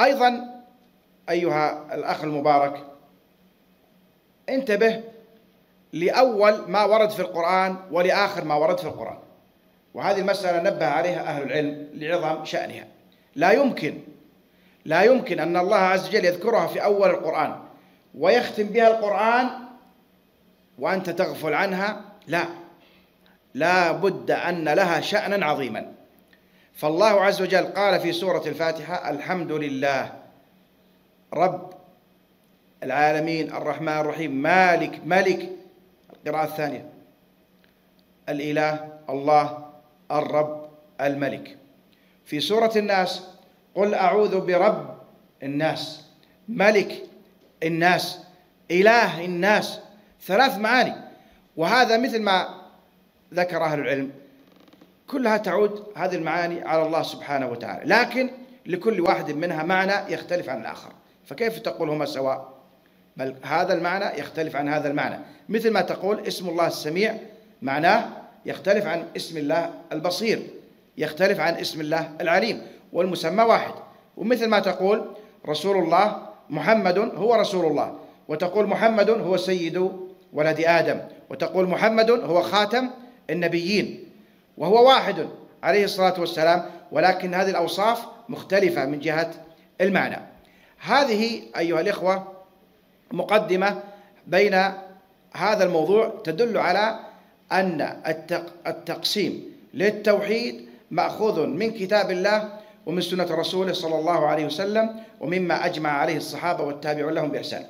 أيضا أيها الأخ المبارك انتبه لأول ما ورد في القرآن ولآخر ما ورد في القرآن. وهذه المسألة نبه عليها أهل العلم لعظم شأنها. لا يمكن لا يمكن أن الله عز وجل يذكرها في أول القرآن ويختم بها القرآن وأنت تغفل عنها. لا لا بد أن لها شأنا عظيما. فالله عز وجل قال في سورة الفاتحة الحمد لله. رب العالمين الرحمن الرحيم مالك ملك. القراءة الثانية. الإله الله الرب الملك. في سورة الناس قل أعوذ برب الناس ملك الناس إله الناس. ثلاث معاني. وهذا مثل ما ذكر أهل العلم. كلها تعود هذه المعاني على الله سبحانه وتعالى. لكن لكل واحد منها معنى يختلف عن الآخر. فكيف تقول هما سواء؟ بل هذا المعنى يختلف عن هذا المعنى. مثل ما تقول اسم الله السميع معناه يختلف عن اسم الله البصير يختلف عن اسم الله العليم والمسمى واحد. ومثل ما تقول رسول الله محمد هو رسول الله وتقول محمد هو سيد ولد آدم وتقول محمد هو خاتم النبيين. وهو واحد عليه الصلاة والسلام ولكن هذه الأوصاف مختلفة من جهة المعنى. هذه أيها الإخوة مقدمة بين هذا الموضوع تدل على أن التقسيم للتوحيد مأخوذ من كتاب الله ومن سنة رسوله صلى الله عليه وسلم ومما أجمع عليه الصحابة والتابعون لهم بإحسان.